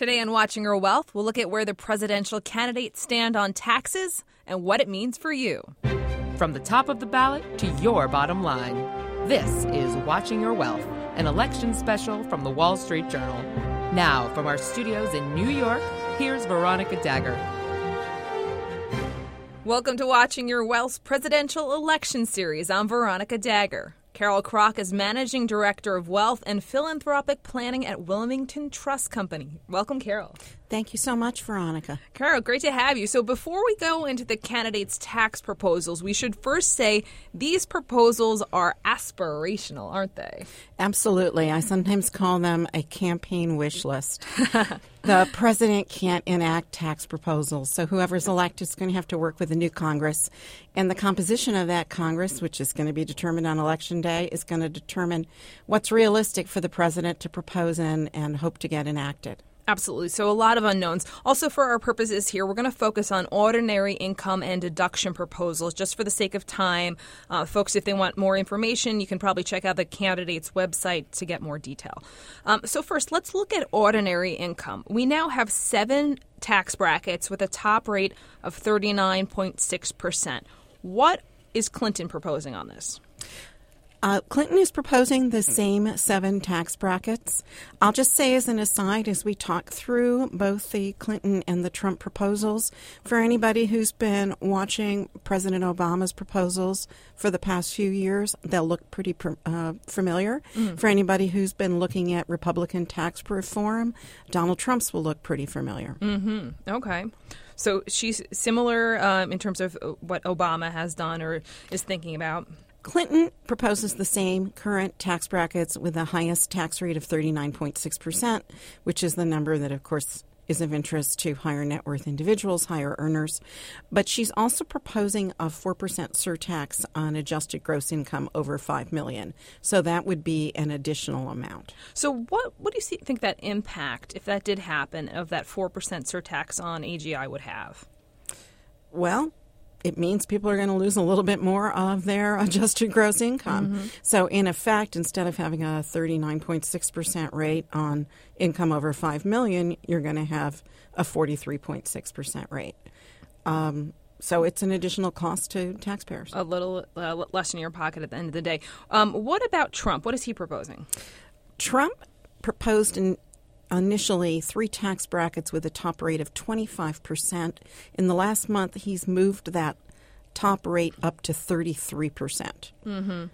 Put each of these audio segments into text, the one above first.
Today on Watching Your Wealth, we'll look at where the presidential candidates stand on taxes and what it means for you. From the top of the ballot to your bottom line, this is Watching Your Wealth, an election special from the Wall Street Journal. Now, from our studios in New York, here's Veronica Dagher. Welcome to Watching Your Wealth's presidential election series. I'm Veronica Dagher. Carol Kroch is Managing Director of Wealth and Philanthropic Planning at Wilmington Trust Company. Welcome, Carol. Thank you so much, Veronica. Carol, great to have you. So, before we go into the candidates' tax proposals, we should first say these proposals are aspirational, aren't they? Absolutely. I sometimes call them a campaign wish list. the president can't enact tax proposals, so whoever's elected is going to have to work with a new Congress. And the composition of that Congress, which is going to be determined on Election Day, is going to determine what's realistic for the president to propose and, and hope to get enacted. Absolutely. So, a lot of unknowns. Also, for our purposes here, we're going to focus on ordinary income and deduction proposals just for the sake of time. Uh, folks, if they want more information, you can probably check out the candidate's website to get more detail. Um, so, first, let's look at ordinary income. We now have seven tax brackets with a top rate of 39.6%. What is Clinton proposing on this? Uh, Clinton is proposing the same seven tax brackets. I'll just say, as an aside, as we talk through both the Clinton and the Trump proposals, for anybody who's been watching President Obama's proposals for the past few years, they'll look pretty uh, familiar. Mm-hmm. For anybody who's been looking at Republican tax reform, Donald Trump's will look pretty familiar. Mm-hmm. Okay. So she's similar um, in terms of what Obama has done or is thinking about. Clinton proposes the same current tax brackets with the highest tax rate of 39.6%, which is the number that, of course, is of interest to higher net worth individuals, higher earners. But she's also proposing a 4% surtax on adjusted gross income over 5 million. So that would be an additional amount. So what what do you see, think that impact if that did happen of that 4% surtax on AGI would have? Well, it means people are going to lose a little bit more of their adjusted gross income. Mm-hmm. So, in effect, instead of having a 39.6% rate on income over 5 million, you're going to have a 43.6% rate. Um, so it's an additional cost to taxpayers. A little uh, less in your pocket at the end of the day. Um, what about Trump? What is he proposing? Trump proposed an initially three tax brackets with a top rate of 25%. In the last month, he's moved that top rate up to 33%. percent mm hmm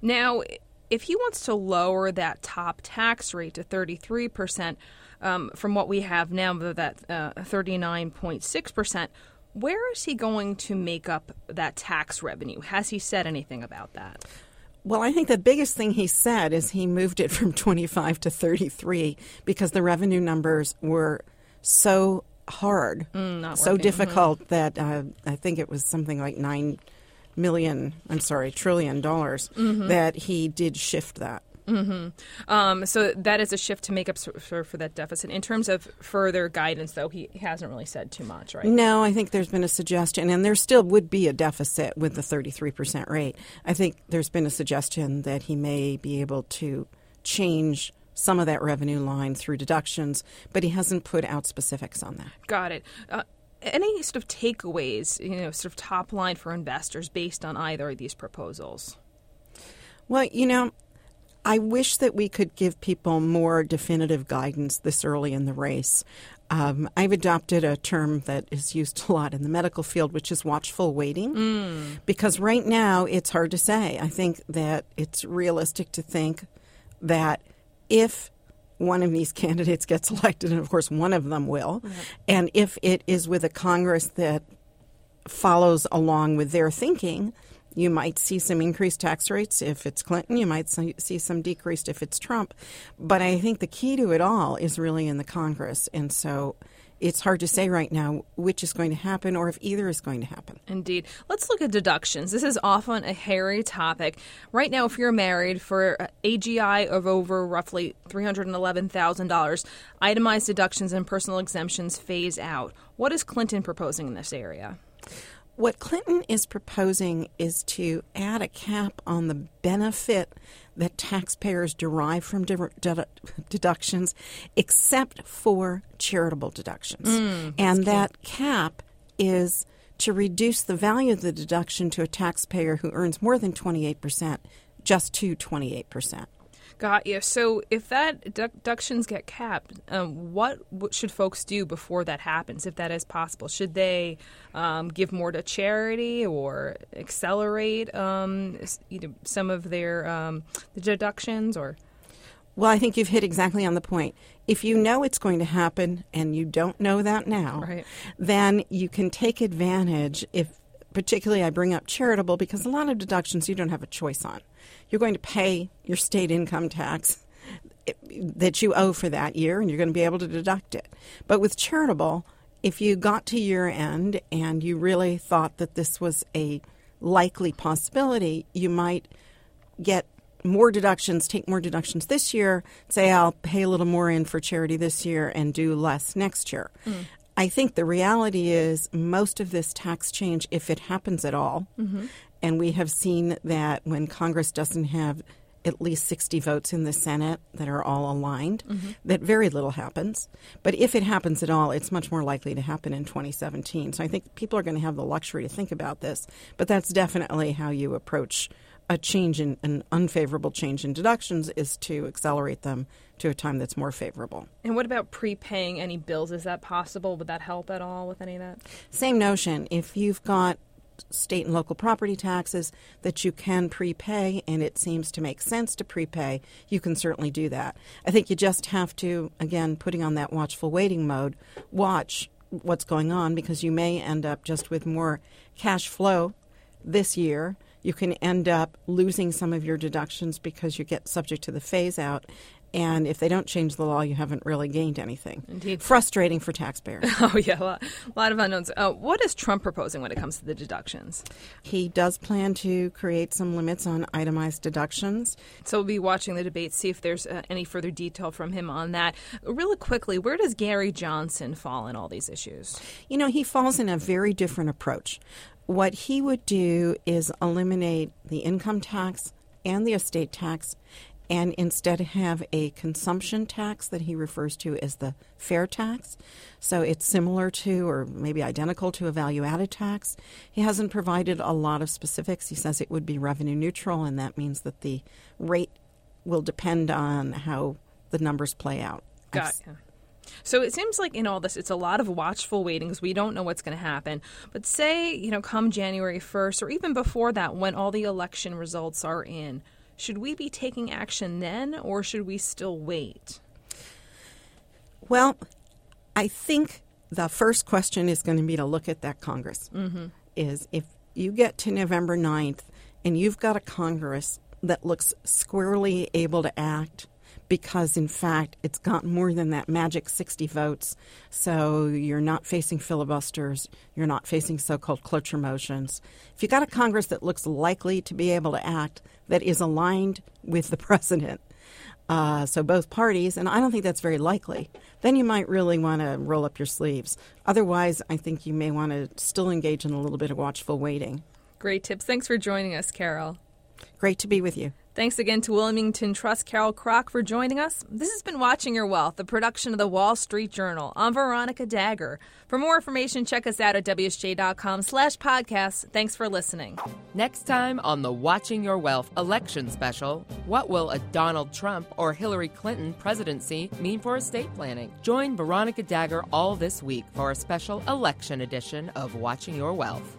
Now, if he wants to lower that top tax rate to 33%, um, from what we have now, that uh, 39.6%, where is he going to make up that tax revenue? Has he said anything about that? Well, I think the biggest thing he said is he moved it from 25 to 33 because the revenue numbers were so hard, mm, so working. difficult mm-hmm. that uh, I think it was something like 9 million, I'm sorry, trillion dollars mm-hmm. that he did shift that. Mm-hmm. Um, so that is a shift to make up for, for, that deficit. In terms of further guidance, though, he hasn't really said too much, right? No, I think there's been a suggestion, and there still would be a deficit with the 33% rate. I think there's been a suggestion that he may be able to change some of that revenue line through deductions, but he hasn't put out specifics on that. Got it. Uh, any sort of takeaways, you know, sort of top line for investors based on either of these proposals? Well, you know, I wish that we could give people more definitive guidance this early in the race. Um, I've adopted a term that is used a lot in the medical field, which is watchful waiting, mm. because right now it's hard to say. I think that it's realistic to think that if one of these candidates gets elected, and of course one of them will, right. and if it is with a Congress that follows along with their thinking, you might see some increased tax rates if it's Clinton. You might see some decreased if it's Trump. But I think the key to it all is really in the Congress. And so it's hard to say right now which is going to happen or if either is going to happen. Indeed. Let's look at deductions. This is often a hairy topic. Right now, if you're married for AGI of over roughly $311,000, itemized deductions and personal exemptions phase out. What is Clinton proposing in this area? What Clinton is proposing is to add a cap on the benefit that taxpayers derive from deductions, except for charitable deductions. Mm, and that cap is to reduce the value of the deduction to a taxpayer who earns more than 28%, just to 28%. Got you. So if that deductions get capped, um, what, what, should folks do before that happens, if that is possible? Should they um, give more to charity or accelerate um, you know, some of their um, the deductions or? Well, I think you've hit exactly on the point. If you know it's going to happen and you don't know that now, right. then you can take advantage if particularly I bring up charitable because a lot of deductions you don't have a choice on. You're going to pay your state income tax that you owe for that year and you're going to be able to deduct it. But with charitable, if you got to year end and you really thought that this was a likely possibility, you might get more deductions, take more deductions this year, say I'll pay a little more in for charity this year and do less next year. Mm. I think the reality is most of this tax change, if it happens at all, mm-hmm. And we have seen that when Congress doesn't have at least 60 votes in the Senate that are all aligned, mm-hmm. that very little happens. But if it happens at all, it's much more likely to happen in 2017. So I think people are going to have the luxury to think about this. But that's definitely how you approach a change in an unfavorable change in deductions is to accelerate them to a time that's more favorable. And what about prepaying any bills? Is that possible? Would that help at all with any of that? Same notion. If you've got state and local property taxes that you can prepay and it seems to make sense to prepay, you can certainly do that. I think you just have to, again, putting on that watchful waiting mode, watch what's going on because you may end up just with more cash flow this year you can end up losing some of your deductions because you get subject to the phase out. And if they don't change the law, you haven't really gained anything. Indeed. Frustrating for taxpayers. Oh, yeah, a lot, a lot of unknowns. Uh, what is Trump proposing when it comes to the deductions? He does plan to create some limits on itemized deductions. So we'll be watching the debate, see if there's uh, any further detail from him on that. Really quickly, where does Gary Johnson fall in all these issues? You know, he falls in a very different approach what he would do is eliminate the income tax and the estate tax and instead have a consumption tax that he refers to as the fair tax. So it's similar to, or maybe identical to, a value added tax. He hasn't provided a lot of specifics. He says it would be revenue neutral, and that means that the rate will depend on how the numbers play out. Got it. So it seems like in all this, it's a lot of watchful waiting because we don't know what's going to happen. But say, you know, come January 1st or even before that, when all the election results are in, should we be taking action then or should we still wait? Well, I think the first question is going to be to look at that Congress. Mm-hmm. Is if you get to November 9th and you've got a Congress that looks squarely able to act because, in fact, it's got more than that magic 60 votes. So you're not facing filibusters, you're not facing so called cloture motions. If you've got a Congress that looks likely to be able to act, that is aligned with the president, uh, so both parties, and I don't think that's very likely, then you might really want to roll up your sleeves. Otherwise, I think you may want to still engage in a little bit of watchful waiting. Great tips. Thanks for joining us, Carol. Great to be with you. Thanks again to Wilmington Trust Carol Kroch for joining us. This has been Watching Your Wealth, the production of the Wall Street Journal. I'm Veronica Dagher. For more information, check us out at WSJ.com slash podcasts. Thanks for listening. Next time on the Watching Your Wealth election special, what will a Donald Trump or Hillary Clinton presidency mean for estate planning? Join Veronica Dagher all this week for a special election edition of Watching Your Wealth.